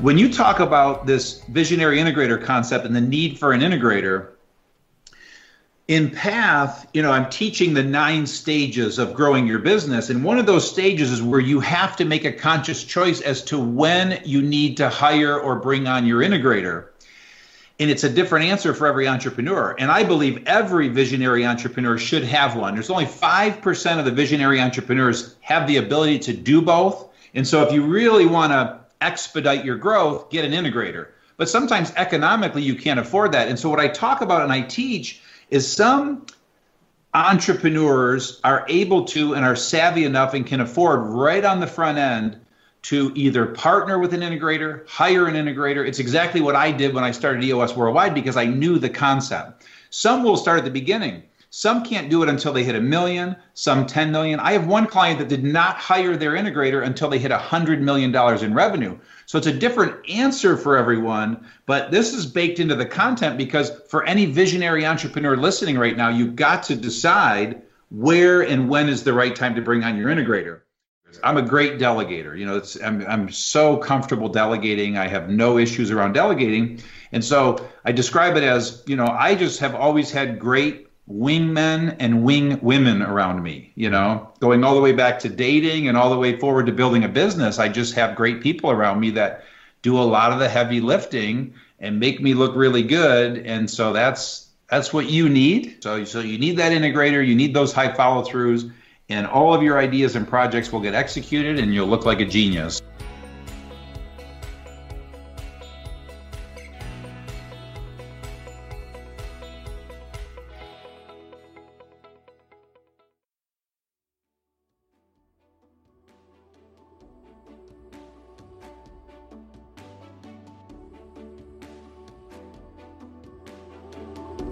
When you talk about this visionary integrator concept and the need for an integrator, in Path, you know, I'm teaching the nine stages of growing your business. And one of those stages is where you have to make a conscious choice as to when you need to hire or bring on your integrator. And it's a different answer for every entrepreneur. And I believe every visionary entrepreneur should have one. There's only 5% of the visionary entrepreneurs have the ability to do both. And so if you really want to expedite your growth, get an integrator. But sometimes economically you can't afford that. And so what I talk about and I teach is some entrepreneurs are able to and are savvy enough and can afford right on the front end to either partner with an integrator, hire an integrator. It's exactly what I did when I started EOS Worldwide because I knew the concept. Some will start at the beginning. Some can't do it until they hit a million, some 10 million. I have one client that did not hire their integrator until they hit $100 million in revenue. So it's a different answer for everyone, but this is baked into the content because for any visionary entrepreneur listening right now, you've got to decide where and when is the right time to bring on your integrator. I'm a great delegator. You know, it's I'm I'm so comfortable delegating. I have no issues around delegating. And so I describe it as, you know, I just have always had great wingmen and wing women around me, you know, going all the way back to dating and all the way forward to building a business. I just have great people around me that do a lot of the heavy lifting and make me look really good. And so that's that's what you need. So so you need that integrator, you need those high follow throughs, and all of your ideas and projects will get executed and you'll look like a genius.